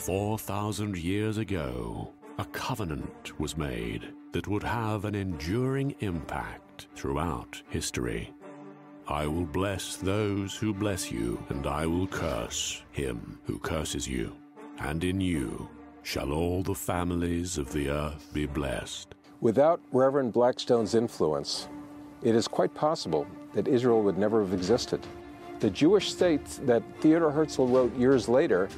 4,000 years ago, a covenant was made that would have an enduring impact throughout history. I will bless those who bless you, and I will curse him who curses you. And in you shall all the families of the earth be blessed. Without Reverend Blackstone's influence, it is quite possible that Israel would never have existed. The Jewish state that Theodor Herzl wrote years later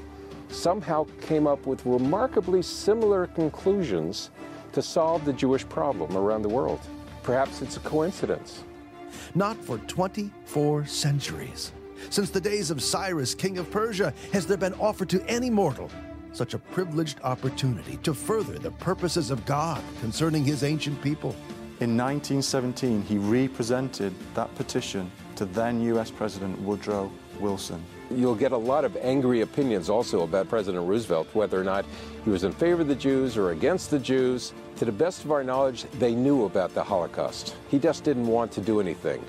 somehow came up with remarkably similar conclusions to solve the Jewish problem around the world. Perhaps it's a coincidence. Not for 24 centuries. Since the days of Cyrus, king of Persia, has there been offered to any mortal such a privileged opportunity to further the purposes of God concerning his ancient people. In 1917, he represented that petition to then US President Woodrow Wilson. You'll get a lot of angry opinions also about President Roosevelt, whether or not he was in favor of the Jews or against the Jews. To the best of our knowledge, they knew about the Holocaust. He just didn't want to do anything.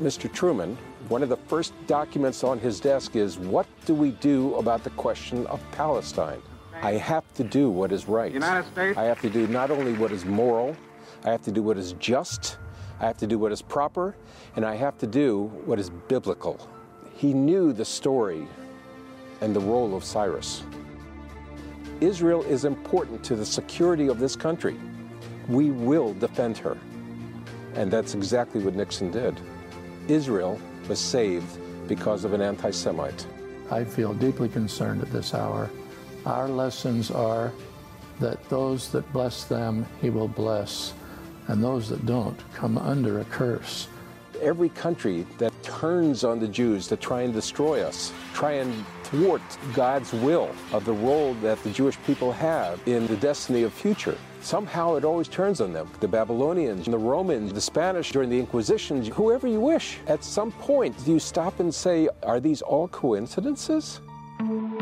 Mr. Truman, one of the first documents on his desk is what do we do about the question of Palestine? I have to do what is right. United States. I have to do not only what is moral, I have to do what is just, I have to do what is proper, and I have to do what is biblical. He knew the story and the role of Cyrus. Israel is important to the security of this country. We will defend her. And that's exactly what Nixon did. Israel was saved because of an anti Semite. I feel deeply concerned at this hour. Our lessons are that those that bless them, he will bless, and those that don't come under a curse. Every country that turns on the Jews to try and destroy us, try and thwart God's will of the role that the Jewish people have in the destiny of future. Somehow it always turns on them. The Babylonians, the Romans, the Spanish during the Inquisition, whoever you wish. At some point, do you stop and say, are these all coincidences?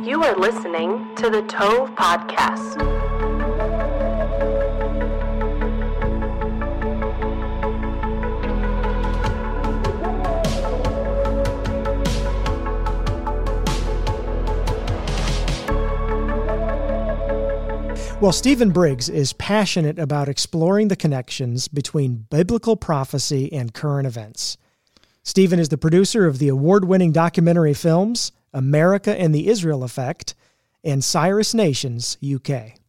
You are listening to the Tove Podcast. Well, Stephen Briggs is passionate about exploring the connections between biblical prophecy and current events. Stephen is the producer of the award winning documentary films America and the Israel Effect and Cyrus Nations, UK.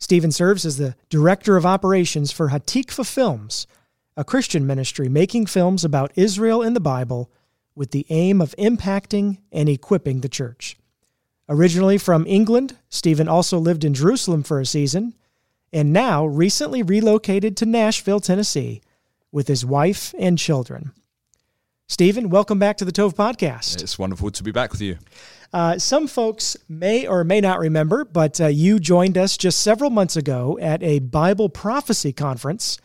Stephen serves as the director of operations for Hatikva Films, a Christian ministry making films about Israel and the Bible with the aim of impacting and equipping the church. Originally from England, Stephen also lived in Jerusalem for a season and now recently relocated to Nashville, Tennessee with his wife and children. Stephen, welcome back to the Tove Podcast. It's wonderful to be back with you. Uh, some folks may or may not remember, but uh, you joined us just several months ago at a Bible prophecy conference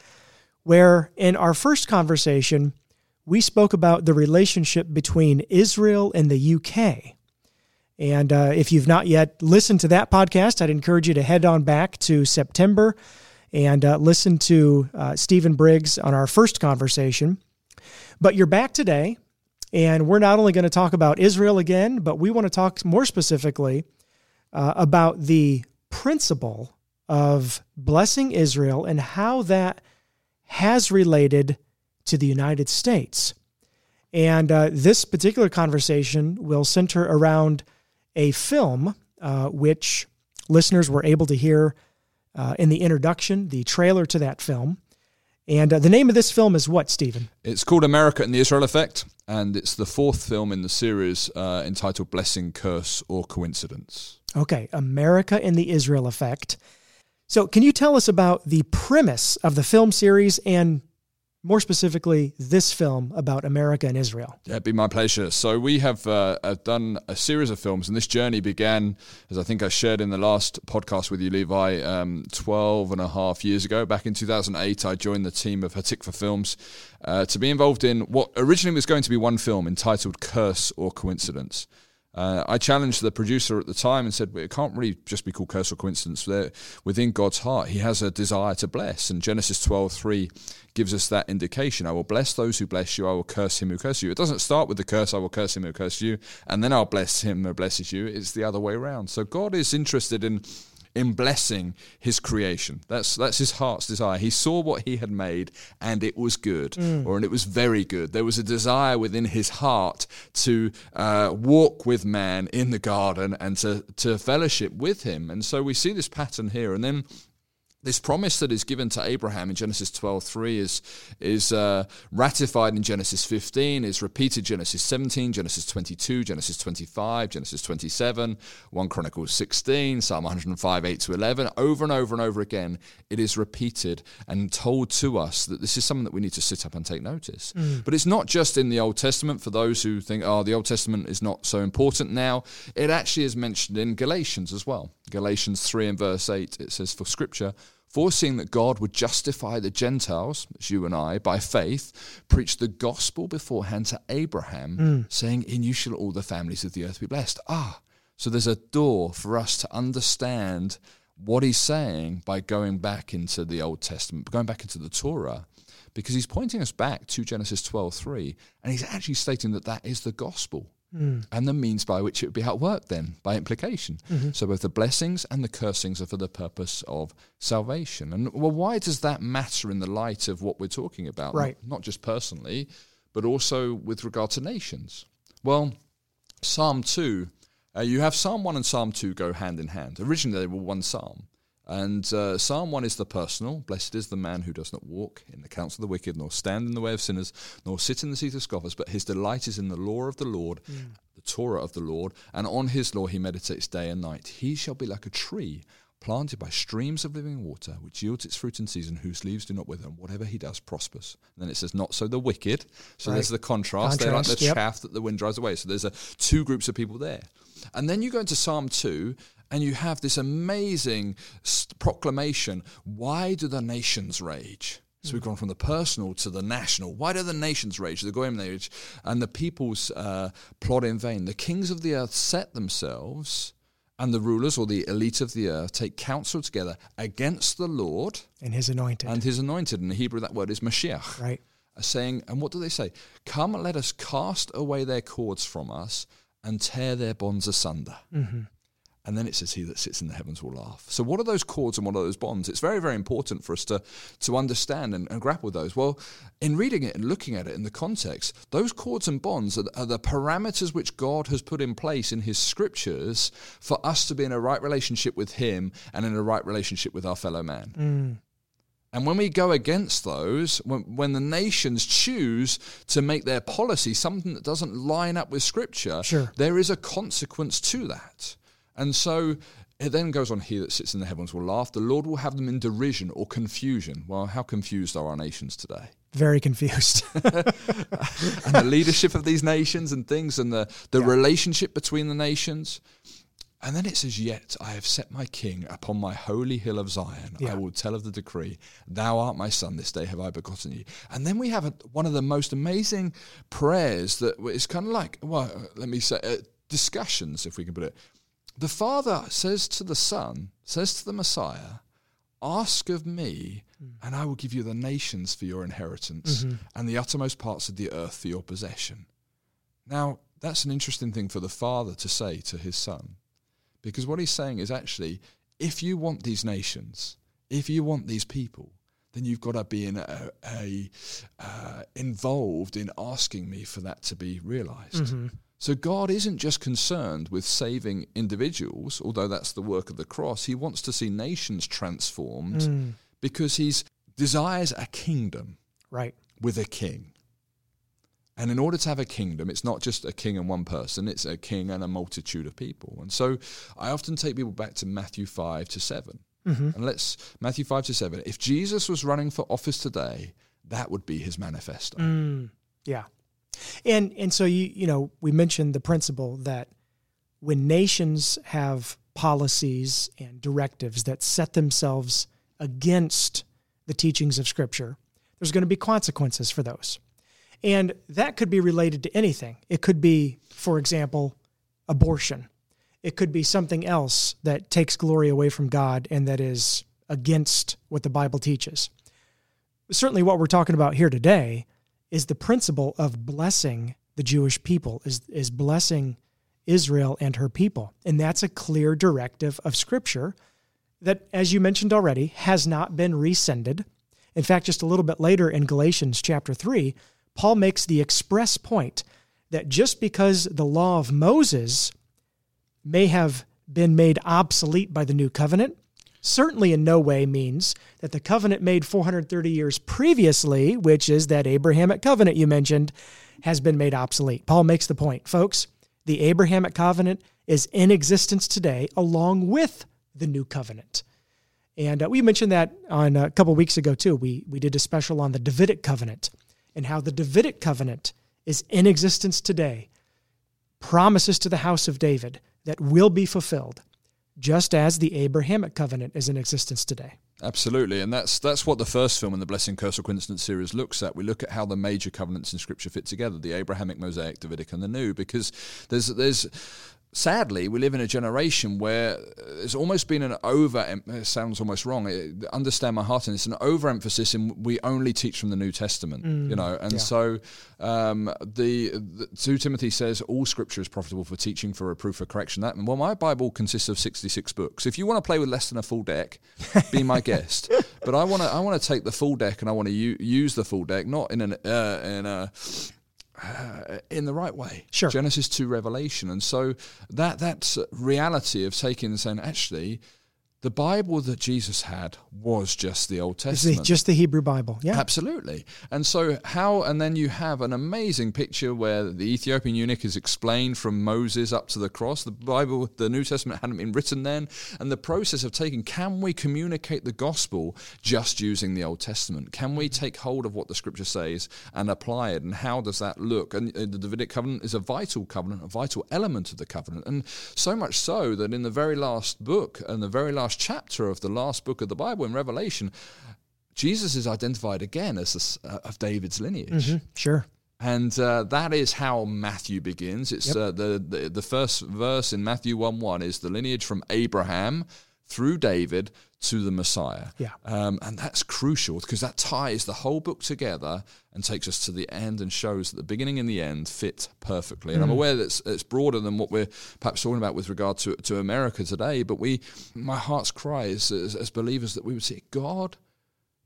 where, in our first conversation, we spoke about the relationship between Israel and the UK. And uh, if you've not yet listened to that podcast, I'd encourage you to head on back to September and uh, listen to uh, Stephen Briggs on our first conversation. But you're back today, and we're not only going to talk about Israel again, but we want to talk more specifically uh, about the principle of blessing Israel and how that has related to the United States. And uh, this particular conversation will center around a film uh, which listeners were able to hear uh, in the introduction, the trailer to that film. And uh, the name of this film is what, Stephen? It's called America and the Israel Effect, and it's the fourth film in the series uh, entitled Blessing, Curse, or Coincidence. Okay, America and the Israel Effect. So, can you tell us about the premise of the film series and more specifically, this film about America and Israel. Yeah, it'd be my pleasure. So, we have uh, done a series of films, and this journey began, as I think I shared in the last podcast with you, Levi, um, 12 and a half years ago. Back in 2008, I joined the team of Hatikva Films uh, to be involved in what originally was going to be one film entitled Curse or Coincidence. Uh, I challenged the producer at the time and said, it can't really just be called curse or coincidence. There, within God's heart, He has a desire to bless. And Genesis 12 3 gives us that indication. I will bless those who bless you, I will curse him who curses you. It doesn't start with the curse, I will curse him who curses you, and then I'll bless him who blesses you. It's the other way around. So God is interested in in blessing his creation. That's that's his heart's desire. He saw what he had made and it was good, mm. or and it was very good. There was a desire within his heart to uh, walk with man in the garden and to to fellowship with him. And so we see this pattern here. And then this promise that is given to Abraham in Genesis 12:3 is is uh, ratified in Genesis 15, is repeated Genesis 17, Genesis 22, Genesis 25, Genesis 27, 1 Chronicles 16, Psalm 105 8 to 11, over and over and over again. It is repeated and told to us that this is something that we need to sit up and take notice. Mm. But it's not just in the Old Testament for those who think, oh, the Old Testament is not so important now. It actually is mentioned in Galatians as well. Galatians 3 and verse 8, it says, For Scripture foreseeing that God would justify the Gentiles, as you and I, by faith, preached the gospel beforehand to Abraham, mm. saying, In you shall all the families of the earth be blessed. Ah, so there's a door for us to understand what he's saying by going back into the Old Testament, going back into the Torah, because he's pointing us back to Genesis 12:3, and he's actually stating that that is the gospel mm. and the means by which it would be outworked then by implication. Mm-hmm. So both the blessings and the cursings are for the purpose of salvation. And well, why does that matter in the light of what we're talking about? Right. Not, not just personally, but also with regard to nations. Well, Psalm 2, uh, you have Psalm 1 and Psalm 2 go hand in hand. Originally, they were one psalm. And uh, Psalm 1 is the personal. Blessed is the man who does not walk in the counsel of the wicked, nor stand in the way of sinners, nor sit in the seat of scoffers, but his delight is in the law of the Lord, mm. the Torah of the Lord, and on his law he meditates day and night. He shall be like a tree planted by streams of living water, which yields its fruit in season, whose leaves do not wither, and whatever he does prospers. And then it says, not so the wicked. So right. there's the contrast. contrast. They're like the yep. chaff that the wind drives away. So there's a, two groups of people there. And then you go into Psalm 2, and you have this amazing proclamation why do the nations rage? So we've gone from the personal to the national. Why do the nations rage? The Goyim rage, and the peoples uh, plot in vain. The kings of the earth set themselves, and the rulers or the elite of the earth take counsel together against the Lord and His anointed. And His anointed. In the Hebrew, that word is Mashiach. Right. Saying, and what do they say? Come, let us cast away their cords from us and tear their bonds asunder. Mm-hmm. And then it says, He that sits in the heavens will laugh. So, what are those cords and what are those bonds? It's very, very important for us to, to understand and, and grapple with those. Well, in reading it and looking at it in the context, those cords and bonds are, are the parameters which God has put in place in His scriptures for us to be in a right relationship with Him and in a right relationship with our fellow man. Mm. And when we go against those, when, when, the nations choose to make their policy something that doesn't line up with Scripture, sure. there is a consequence to that. And so it then goes on, He that sits in the heavens will laugh. The Lord will have them in derision or confusion. Well, how confused are our nations today? Very confused. and the leadership of these nations and things and the, the yeah. relationship between the nations. And then it says, Yet I have set my king upon my holy hill of Zion. Yeah. I will tell of the decree. Thou art my son, this day have I begotten you. And then we have a, one of the most amazing prayers that is kind of like, well, let me say, uh, discussions, if we can put it. The Father says to the Son, says to the Messiah, Ask of me, mm. and I will give you the nations for your inheritance mm-hmm. and the uttermost parts of the earth for your possession. Now, that's an interesting thing for the Father to say to his Son, because what he's saying is actually, if you want these nations, if you want these people, then you've got to be in a, a uh, involved in asking me for that to be realized. Mm-hmm. So God isn't just concerned with saving individuals, although that's the work of the cross. He wants to see nations transformed mm. because he desires a kingdom right. with a king. And in order to have a kingdom, it's not just a king and one person, it's a king and a multitude of people. And so I often take people back to Matthew 5 to 7. Mm-hmm. And let's, Matthew 5 to 7. If Jesus was running for office today, that would be his manifesto. Mm. Yeah. And and so you you know we mentioned the principle that when nations have policies and directives that set themselves against the teachings of Scripture, there's going to be consequences for those. And that could be related to anything. It could be, for example, abortion. It could be something else that takes glory away from God and that is against what the Bible teaches. Certainly, what we're talking about here today is the principle of blessing the Jewish people, is, is blessing Israel and her people. And that's a clear directive of Scripture that, as you mentioned already, has not been rescinded. In fact, just a little bit later in Galatians chapter 3, Paul makes the express point that just because the law of Moses may have been made obsolete by the new covenant, certainly in no way means that the covenant made 430 years previously, which is that Abrahamic covenant you mentioned, has been made obsolete. Paul makes the point, folks, the Abrahamic covenant is in existence today along with the new covenant. And uh, we mentioned that on a couple weeks ago too. We we did a special on the Davidic covenant and how the Davidic covenant is in existence today. Promises to the house of David that will be fulfilled, just as the Abrahamic covenant is in existence today. Absolutely, and that's that's what the first film in the Blessing, Curse, or Coincidence series looks at. We look at how the major covenants in Scripture fit together: the Abrahamic, Mosaic, Davidic, and the New. Because there's there's sadly, we live in a generation where there's almost been an over. It sounds almost wrong. understand my heart, and it's an overemphasis in we only teach from the New Testament. Mm, you know, and yeah. so um, the, the two Timothy says all Scripture is profitable for teaching, for reproof, for correction. That well, my Bible consists of 66 books. If you want to play with less than a full deck, be my guest. But I want to I want to take the full deck and I want to u- use the full deck, not in an uh, in a uh, in the right way. Sure. Genesis to Revelation. And so that that reality of taking and saying, actually, the Bible that Jesus had was just the Old Testament. just the Hebrew Bible. Yeah. Absolutely. And so how and then you have an amazing picture where the Ethiopian eunuch is explained from Moses up to the cross. The Bible, the New Testament hadn't been written then, and the process of taking can we communicate the gospel just using the Old Testament? Can we take hold of what the scripture says and apply it? And how does that look? And uh, the Davidic covenant is a vital covenant, a vital element of the covenant. And so much so that in the very last book and the very last chapter of the last book of the Bible in Revelation, Jesus is identified again as uh, of David's lineage. Mm-hmm, sure. And uh, that is how Matthew begins. It's yep. uh, the, the the first verse in Matthew one one is the lineage from Abraham through David to the Messiah. Yeah. Um, and that's crucial because that ties the whole book together and takes us to the end and shows that the beginning and the end fit perfectly. And mm. I'm aware that it's, it's, broader than what we're perhaps talking about with regard to, to America today, but we, my heart's cry is as, as believers that we would say, God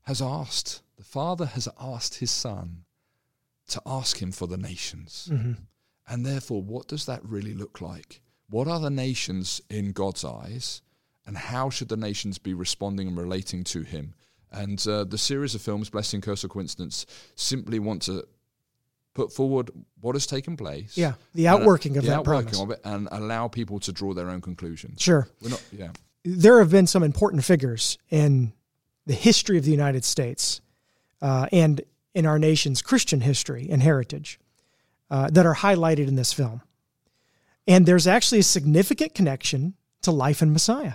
has asked, the Father has asked his Son to ask him for the nations. Mm-hmm. And therefore, what does that really look like? What are the nations in God's eyes? And how should the nations be responding and relating to him? And uh, the series of films, Blessing, Curse, or Coincidence, simply want to put forward what has taken place. Yeah, the outworking of the that outworking promise. of it, and allow people to draw their own conclusions. Sure. We're not. Yeah. There have been some important figures in the history of the United States uh, and in our nation's Christian history and heritage uh, that are highlighted in this film. And there's actually a significant connection to life in Messiah.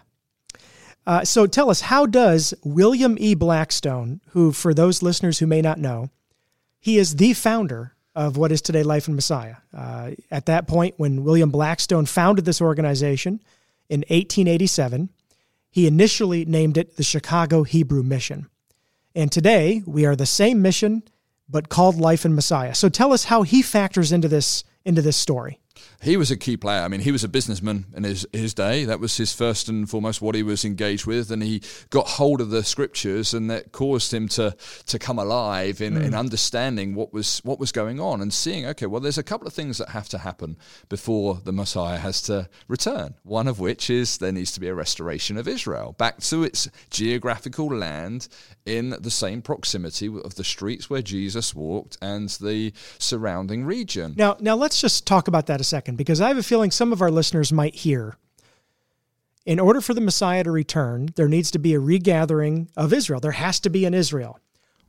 Uh, so tell us, how does William E. Blackstone, who, for those listeners who may not know, he is the founder of what is today Life in Messiah. Uh, at that point, when William Blackstone founded this organization in 1887, he initially named it the Chicago Hebrew Mission. And today, we are the same mission, but called Life in Messiah. So tell us how he factors into this into this story he was a key player. I mean, he was a businessman in his, his day. That was his first and foremost what he was engaged with. And he got hold of the scriptures and that caused him to to come alive in, mm. in understanding what was what was going on and seeing, okay, well, there's a couple of things that have to happen before the Messiah has to return. One of which is there needs to be a restoration of Israel back to its geographical land in the same proximity of the streets where Jesus walked and the surrounding region. Now, now let's just talk about that a second because I have a feeling some of our listeners might hear. In order for the Messiah to return, there needs to be a regathering of Israel. There has to be an Israel.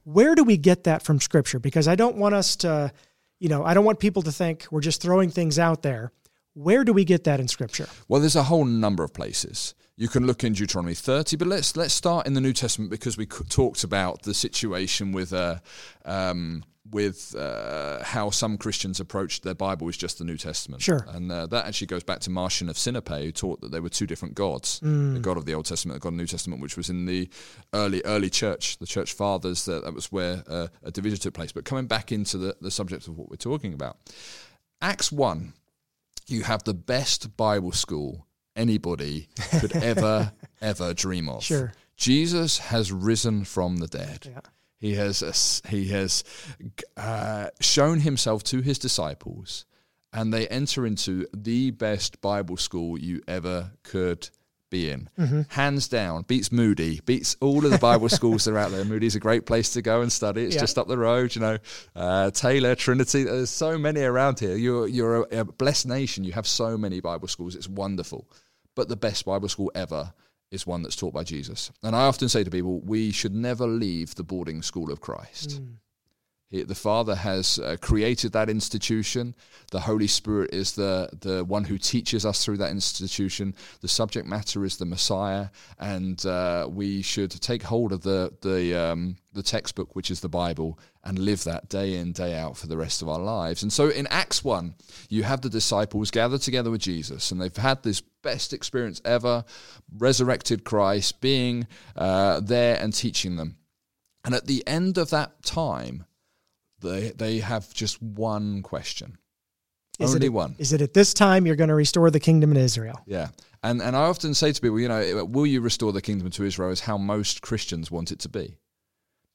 Where do we get that from Scripture? Because I don't want us to, you know, I don't want people to think we're just throwing things out there. Where do we get that in Scripture? Well, there's a whole number of places. You can look in Deuteronomy 30, but let's let's start in the New Testament because we talked about the situation with uh, um, with uh, how some Christians approached their Bible as just the New Testament. Sure. And uh, that actually goes back to Marcion of Sinope, who taught that there were two different gods the God of the Old Testament, the God of the New Testament, which was in the early, early church, the church fathers, that, that was where uh, a division took place. But coming back into the, the subject of what we're talking about, Acts 1, you have the best Bible school anybody could ever, ever dream of. Sure. Jesus has risen from the dead. Yeah. He has uh, he has uh, shown himself to his disciples, and they enter into the best Bible school you ever could be in. Mm-hmm. Hands down, beats Moody, beats all of the Bible schools that are out there. Moody's a great place to go and study. It's Yeah. just up the road, you know. Uh, Taylor, Trinity, there's so many around here. You're you're a, a blessed nation. You have so many Bible schools. It's wonderful. But the best Bible school ever is one that's taught by Jesus. And I often say to people, we should never leave the boarding school of Christ. He, the Father has uh, created that institution. The Holy Spirit is the, the one who teaches us through that institution. The subject matter is the Messiah, and uh, we should take hold of the the um, the textbook, which is the Bible, and live that day in day out for the rest of our lives. And so, in Acts one, you have the disciples gathered together with Jesus, and they've had this best experience ever, resurrected Christ, being uh, there and teaching them. And at the end of that time, they they have just one question. Is Only it, one. Is it at this time you're going to restore the kingdom in Israel? Yeah. And and I often say to people, you know, will you restore the kingdom to Israel is how most Christians want it to be.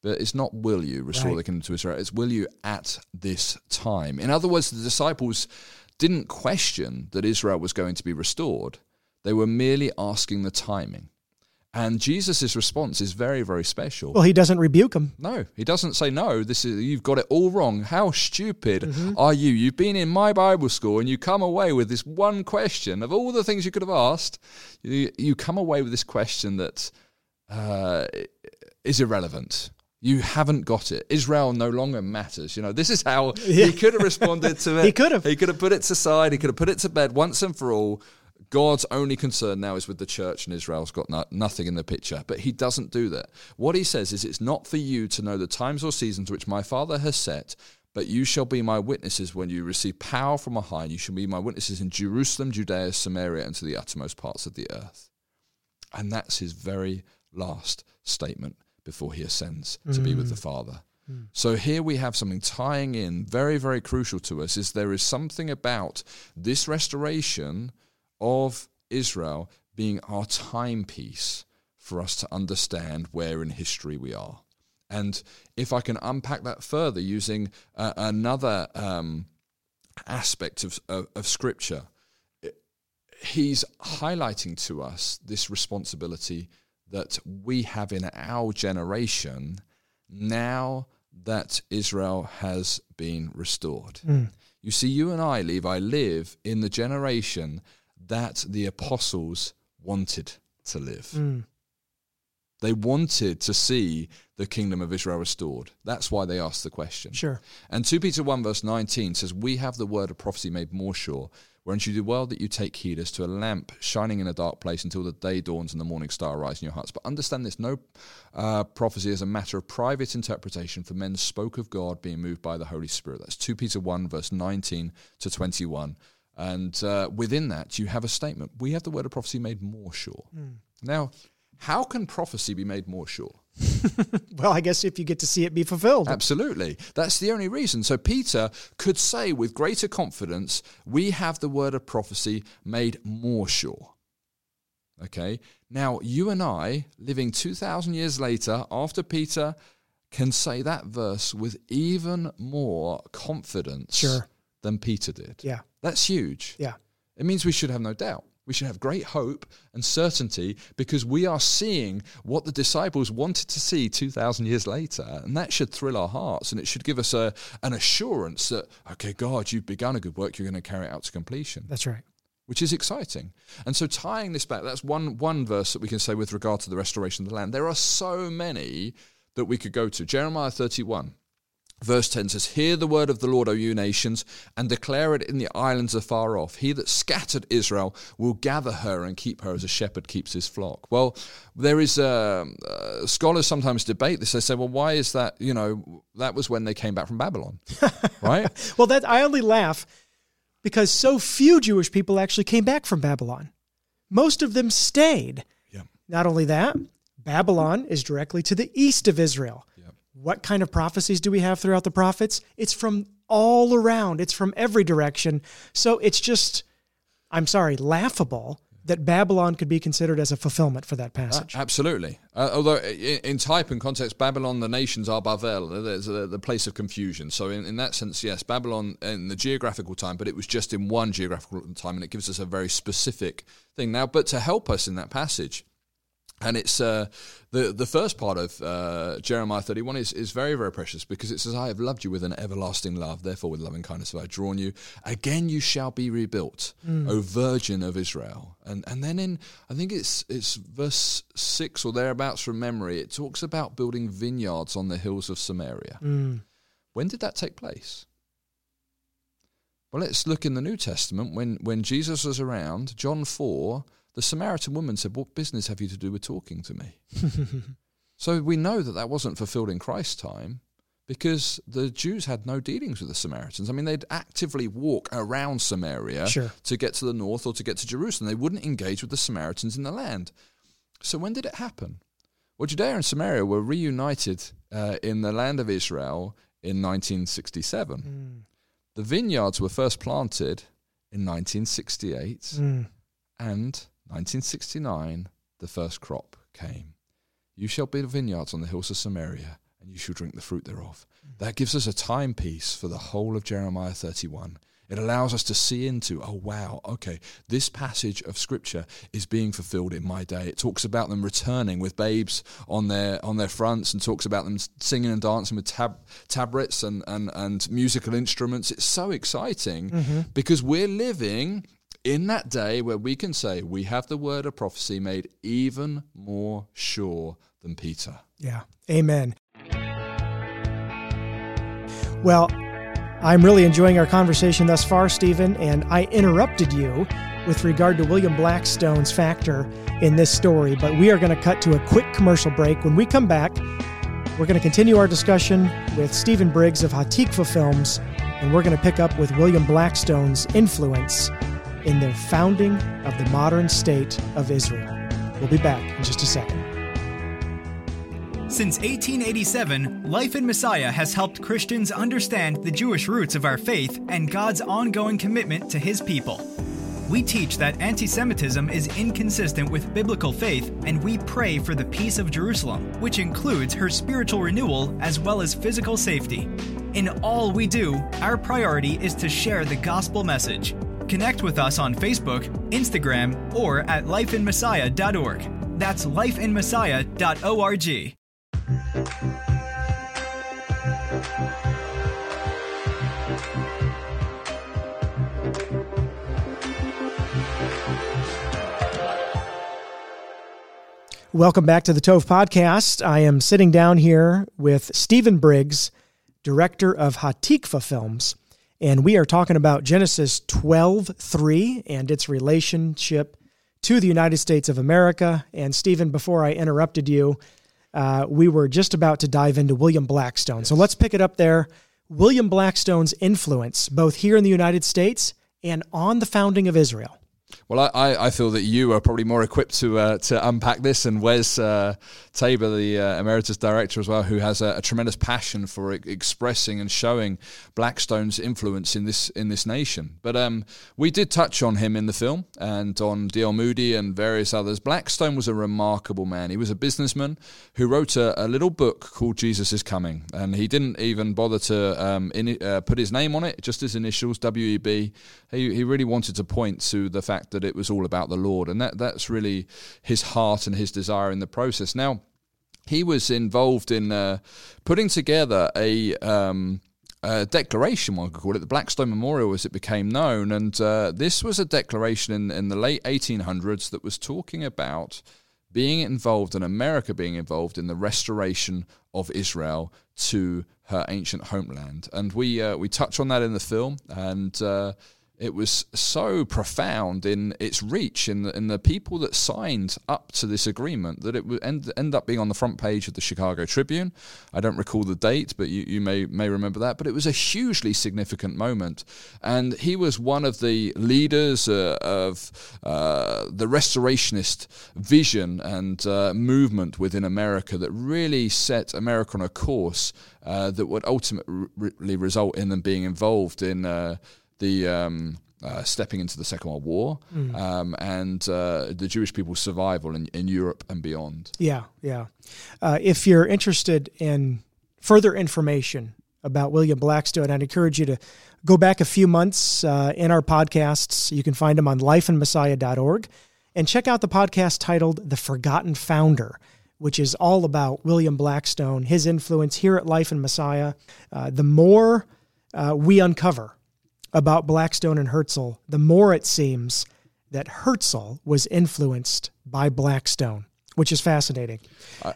But it's not will you restore Right. the kingdom to Israel, it's will you at this time. In other words, the disciples didn't question that Israel was going to be restored. They were merely asking the timing. And Jesus' response is very, very special. Well, he doesn't rebuke them. No, he doesn't say no. This is you've got it all wrong. How stupid Mm-hmm. are you? You've been in my Bible school and you come away with this one question of all the things you could have asked. You, you come away with this question that uh, is irrelevant. You haven't got it. Israel no longer matters. You know, this is how Yeah. he could have responded to it. He could have. He could have put it to side. He could have put it to bed once and for all. God's only concern now is with the church, and Israel's got no, nothing in the picture. But he doesn't do that. What he says is, It's not for you to know the times or seasons which my Father has set, but you shall be my witnesses when you receive power from on high. And you shall be my witnesses in Jerusalem, Judea, Samaria, and to the uttermost parts of the earth. And that's his very last statement before he ascends to be with the mm. Father. Mm. So here we have something tying in very, very crucial to us is there is something about this restoration of Israel being our timepiece for us to understand where in history we are. And if I can unpack that further using uh, another um, aspect of, of, of Scripture, he's highlighting to us this responsibility that we have in our generation now that Israel has been restored. You see, you and I, Levi, live in the generation that the apostles wanted to live. They wanted to see the kingdom of Israel restored. That's why they asked the question. Sure. And 2 Peter 1 verse 19 says, We have the word of prophecy made more sure, whereunto you do well that you take heed as to a lamp shining in a dark place until the day dawns and the morning star arises in your hearts. But understand this no uh, prophecy is a matter of private interpretation, for men spoke of God being moved by the Holy Spirit. That's 2 Peter 1 verse 19 to 21. And uh, within that, you have a statement. We have the word of prophecy made more sure. Now, how can prophecy be made more sure? Well, I guess if you get to see it be fulfilled. Absolutely. That's the only reason. So Peter could say with greater confidence, we have the word of prophecy made more sure. Okay. Now, you and I, living 2,000 years later, after Peter, can say that verse with even more confidence Sure. than Peter did. Yeah. That's huge. Yeah. It means we should have no doubt. We should have great hope and certainty because we are seeing what the disciples wanted to see 2,000 years later. And that should thrill our hearts and it should give us a, an assurance that, okay, God, you've begun a good work, you're going to carry it out to completion, That's right. which is exciting. And so tying this back, that's one, one verse that we can say with regard to the restoration of the land. There are so many that we could go to. Jeremiah 31. Verse 10 says, Hear the word of the Lord, O you nations, and declare it in the islands afar off. He that scattered Israel will gather her and keep her as a shepherd keeps his flock. Well, there is, uh, uh, scholars sometimes debate this. They say, well, why is that? You know, that was when they came back from Babylon, right? well, that I only laugh because so few Jewish people actually came back from Babylon. Most of them stayed. Yeah. Not only that, Babylon is directly to the east of Israel. What kind of prophecies do we have throughout the prophets? It's from all around, it's from every direction. So it's just, I'm sorry, laughable that Babylon could be considered as a fulfillment for that passage. Uh, absolutely. Uh, although in, in, type and context, Babylon, the nations are Babel, a, the place of confusion. So in, in that sense, yes, Babylon in the geographical time, but it was just in one geographical time, and it gives us a very specific thing. Now, but to help us in that passage, and it's uh, the the first part of uh, Jeremiah 31 is, is very very precious because it says, "I have loved you with an everlasting love; therefore with loving kindness have I drawn you. Again you shall be rebuilt, mm. O Virgin of Israel." And and then in I think it's it's verse six or thereabouts from memory, it talks about building vineyards on the hills of Samaria. Mm. When did that take place? Well, let's look in the New Testament when when Jesus was around. John four the Samaritan woman said, What business have you to do with talking to me? so we know that that wasn't fulfilled in Christ's time because the Jews had no dealings with the Samaritans. I mean, they'd actively walk around Samaria sure. to get to the north or to get to Jerusalem. They wouldn't engage with the Samaritans in the land. So when did it happen? Well, Judea and Samaria were reunited uh, in the land of Israel in 1967. Mm. The vineyards were first planted in 1968, mm. and 1969, the first crop came. You shall build vineyards on the hills of Samaria, and you shall drink the fruit thereof. That gives us a timepiece for the whole of Jeremiah 31. It allows us to see into, oh wow, okay, this passage of scripture is being fulfilled in my day. It talks about them returning with babes on their on their fronts and talks about them singing and dancing with tab, tabrets and, and, and musical instruments. It's so exciting mm-hmm. because we're living in that day where we can say we have the word of prophecy made even more sure than Peter. Yeah. Amen. Well, I'm really enjoying our conversation thus far, Stephen, and I interrupted you with regard to William Blackstone's factor in this story, but we are going to cut to a quick commercial break. When we come back, we're going to continue our discussion with Stephen Briggs of Hatikva Films, and we're going to pick up with William Blackstone's influence in the founding of the modern state of Israel. We'll be back in just a second. Since 1887, Life in Messiah has helped Christians understand the Jewish roots of our faith and God's ongoing commitment to his people. We teach that anti Semitism is inconsistent with biblical faith, and we pray for the peace of Jerusalem, which includes her spiritual renewal as well as physical safety. In all we do, our priority is to share the gospel message. Connect with us on Facebook, Instagram, or at lifeinmessiah.org. That's lifeinmessiah.org. Welcome back to the Tove Podcast. I am sitting down here with Stephen Briggs, director of Hatikva Films. And we are talking about Genesis 12 3 and its relationship to the United States of America. And Stephen, before I interrupted you, uh, we were just about to dive into William Blackstone. Yes. So let's pick it up there. William Blackstone's influence, both here in the United States and on the founding of Israel. Well, I, I feel that you are probably more equipped to uh, to unpack this, and Wes uh, Taber, the uh, emeritus director as well, who has a, a tremendous passion for expressing and showing Blackstone's influence in this in this nation. But um, we did touch on him in the film and on D.L. Moody and various others. Blackstone was a remarkable man. He was a businessman who wrote a, a little book called Jesus is Coming, and he didn't even bother to um, in, uh, put his name on it, just his initials, W.E.B. He, he really wanted to point to the fact that it was all about the Lord, and that that's really his heart and his desire in the process. Now, he was involved in uh, putting together a. Um, a declaration, one could call it, the Blackstone Memorial as it became known. And uh, this was a declaration in, in the late 1800s that was talking about being involved and America being involved in the restoration of Israel to her ancient homeland. And we uh, we touch on that in the film, and uh, it was so profound in its reach in the, in the people that signed up to this agreement that it would end, end up being on the front page of the Chicago Tribune. I don't recall the date, but you, you may may remember that. But it was a hugely significant moment, and he was one of the leaders uh, of uh, the restorationist vision and uh, movement within America that really set America on a course uh, that would ultimately result in them being involved in uh, the um, uh, stepping into the Second World War mm. um, and uh, the Jewish people's survival in, in, Europe and beyond. Yeah, yeah. Uh, if you're interested in further information about William Blackstone, I'd encourage you to go back a few months uh, in our podcasts. You can find them on lifeinmessiah.org and check out the podcast titled The Forgotten Founder which is all about William Blackstone, his influence here at Life in Messiah. Uh, the more uh, we uncover about Blackstone and Herzl, the more it seems that Herzl was influenced by Blackstone, which is fascinating.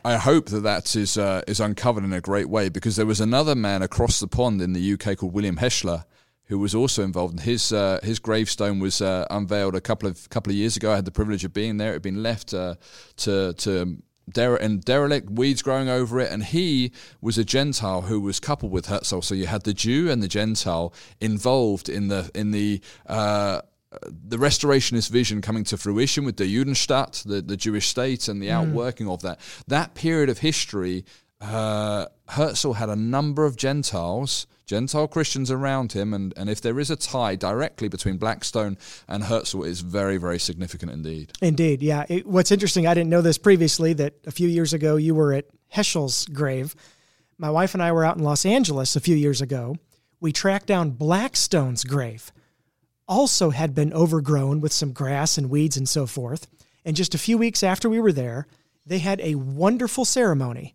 I, hope that that is uh, is uncovered in a great way because there was another man across the pond in the UK called William Hechler who was also involved. His uh, his gravestone was uh, unveiled a couple of couple of years ago. I had the privilege of being there. It had been left uh, to to dere- and derelict, weeds growing over it. And he was a Gentile who was coupled with Herzl. So you had the Jew and the Gentile involved in the in the uh, the restorationist vision coming to fruition with the Judenstaat, the, the Jewish state, and the mm. outworking of that. That period of history, uh, Herzl had a number of Gentiles Gentile Christians around him, and, and if there is a tie directly between Blackstone and Herzl, is very, very significant indeed. Indeed, yeah. It, what's interesting, I didn't know this previously, that a few years ago you were at Hechler's grave. My wife and I were out in Los Angeles a few years ago. We tracked down Blackstone's grave. Also had been overgrown with some grass and weeds and so forth. And just a few weeks after we were there, they had a wonderful ceremony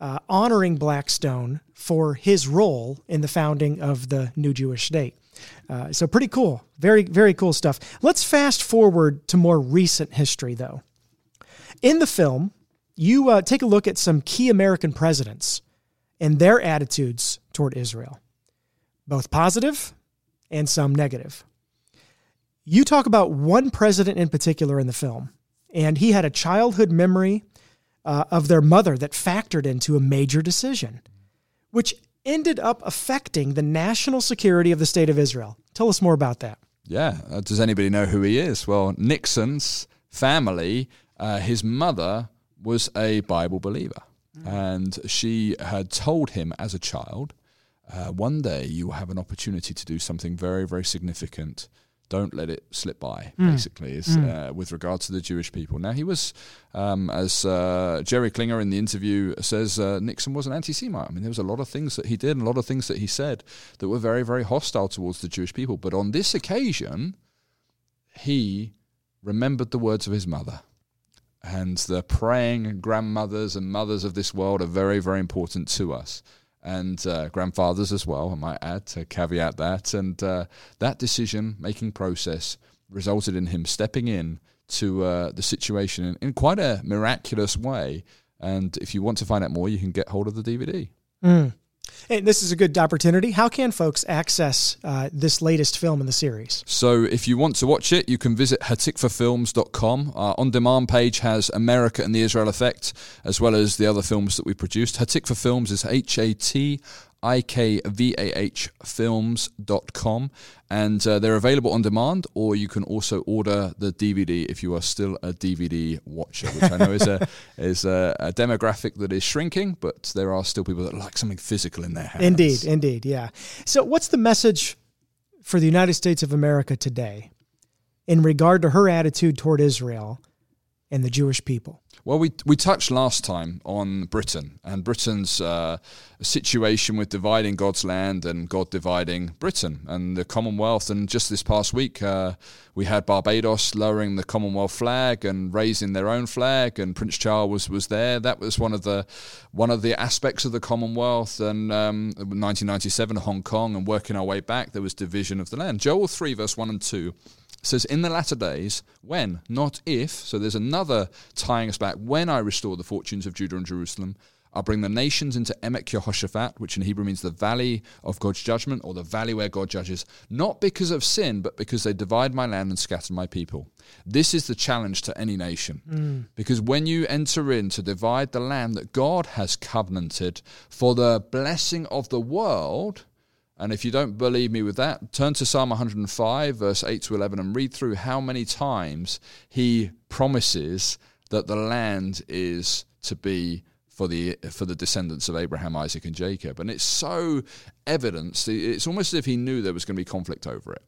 uh, honoring Blackstone for his role in the founding of the new Jewish state. Uh, so, pretty cool. Very, very cool stuff. Let's fast forward to more recent history, though. In the film, you uh, take a look at some key American presidents and their attitudes toward Israel, both positive and some negative. You talk about one president in particular in the film, and he had a childhood memory uh, of their mother that factored into a major decision, which ended up affecting the national security of the state of Israel. Tell us more about that. Yeah. Uh, does anybody know who he is? Well, Nixon's family, uh, his mother was a Bible believer. Mm. And she had told him as a child, uh, one day you will have an opportunity to do something very, very significant don't let it slip by. Mm. Basically, is mm. uh, with regard to the Jewish people. Now he was, um, as uh, Jerry Klinger in the interview says, uh, Nixon was an anti-Semite. I mean, there was a lot of things that he did, and a lot of things that he said that were very, very hostile towards the Jewish people. But on this occasion, he remembered the words of his mother. And the praying grandmothers and mothers of this world are very, very important to us and uh, grandfathers as well, I might add to caveat that. And uh, that decision making process resulted in him stepping in to uh, the situation in, in, quite a miraculous way. And if you want to find out more, you can get hold of the DVD. Mm. And this is a good opportunity. How can folks access uh, this latest film in the series? So, if you want to watch it, you can visit hatikvafilms.com. Our on demand page has America and the Israel Effect, as well as the other films that we produced. Hatikva Films is H A T ikvahfilms.com and uh, they're available on demand or you can also order the DVD if you are still a DVD watcher which I know is a is a, a, demographic that is shrinking but there are still people that like something physical in their hands. Indeed, indeed, yeah. So what's the message for the United States of America today in regard to her attitude toward Israel and the Jewish people? Well, we we touched last time on Britain and Britain's uh, situation with dividing God's land and God dividing Britain and the Commonwealth. And just this past week, uh, we had Barbados lowering the Commonwealth flag and raising their own flag, and Prince Charles was, was there. That was one of the one of the aspects of the Commonwealth. And um, 1997, Hong Kong, and working our way back, there was division of the land. Joel three, verse one and says, In the latter days, when, not if, so there's another tying us back, when I restore the fortunes of Judah and Jerusalem, I'll bring the nations into Emek Yehoshaphat, which in Hebrew means the valley of God's judgment or the valley where God judges, not because of sin, but because they divide my land and scatter my people. This is the challenge to any nation. Mm. Because when you enter in to divide the land that God has covenanted for the blessing of the world, and if you don't believe me with that, turn to Psalm 105, verse 8 to 11, and read through how many times he promises that the land is to be for the for the descendants of Abraham, Isaac, and Jacob. And it's so evidence. It's almost as if he knew there was going to be conflict over it.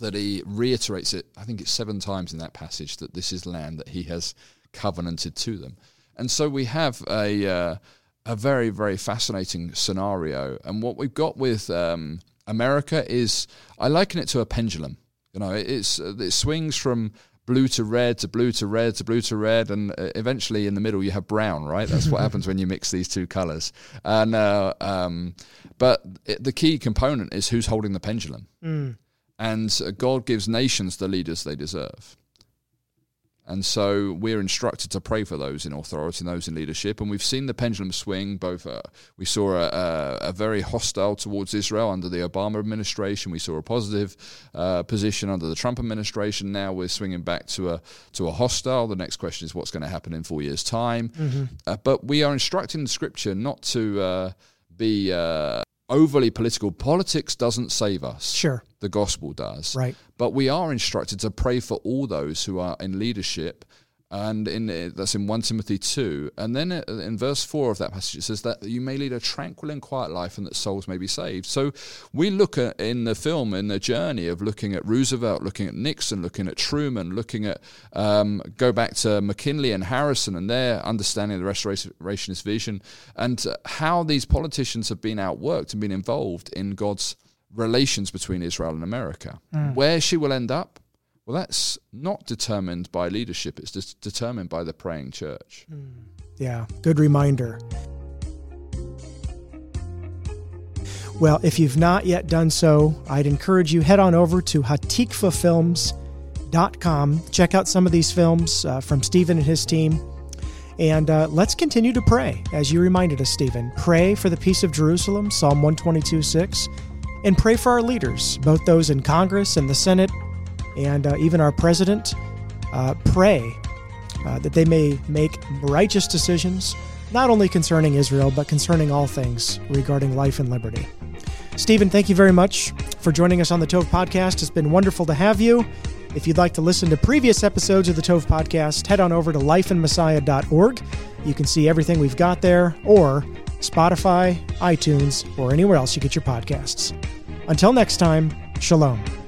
That he reiterates it. I think it's seven times in that passage that this is land that he has covenanted to them. And so we have a uh, a very very fascinating scenario. And what we've got with um, America is I liken it to a pendulum. You know, it's it swings from blue to red to blue to red to blue to red, and uh, eventually in the middle you have brown. Right, that's what happens when you mix these two colors. And uh, um, but it, the key component is who's holding the pendulum, mm. and uh, God gives nations the leaders they deserve. And so we're instructed to pray for those in authority and those in leadership. And we've seen the pendulum swing. Both uh, we saw a, a, a, very hostile towards Israel under the Obama administration. We saw a positive uh, position under the Trump administration. Now we're swinging back to a to a hostile. The next question is what's going to happen in four years' time. Mm-hmm. Uh, but we are instructing the Scripture not to uh, be uh, overly political. Politics doesn't save us. Sure. The gospel does. Right. But we are instructed to pray for all those who are in leadership and in that's in 1 Timothy 2 and then in verse 4 of that passage it says that you may lead a tranquil and quiet life and that souls may be saved. So we look at in the film in the journey of looking at Roosevelt looking at Nixon looking at Truman looking at um, go back to McKinley and Harrison and their understanding of the restorationist vision and how these politicians have been outworked and been involved in God's relations between Israel and America. Mm. where she will end up well, that's not determined by leadership, it's just determined by the praying church. Mm. Yeah, good reminder. Well, if you've not yet done so, I'd encourage you head on over to hatikvahfilms.com. Check out some of these films uh, from Stephen and his team. And uh, let's continue to pray, as you reminded us, Stephen. Pray for the peace of Jerusalem, Psalm 122 6, and pray for our leaders, both those in Congress and the Senate and uh, even our president uh, pray uh, that they may make righteous decisions, not only concerning Israel, but concerning all things regarding life and liberty. Stephen, thank you very much for joining us on the Tove Podcast. It's been wonderful to have you. If you'd like to listen to previous episodes of the Tove Podcast, head on over to lifeinmessiah.org. You can see everything we've got there, or Spotify, iTunes, or anywhere else you get your podcasts. Until next time, shalom.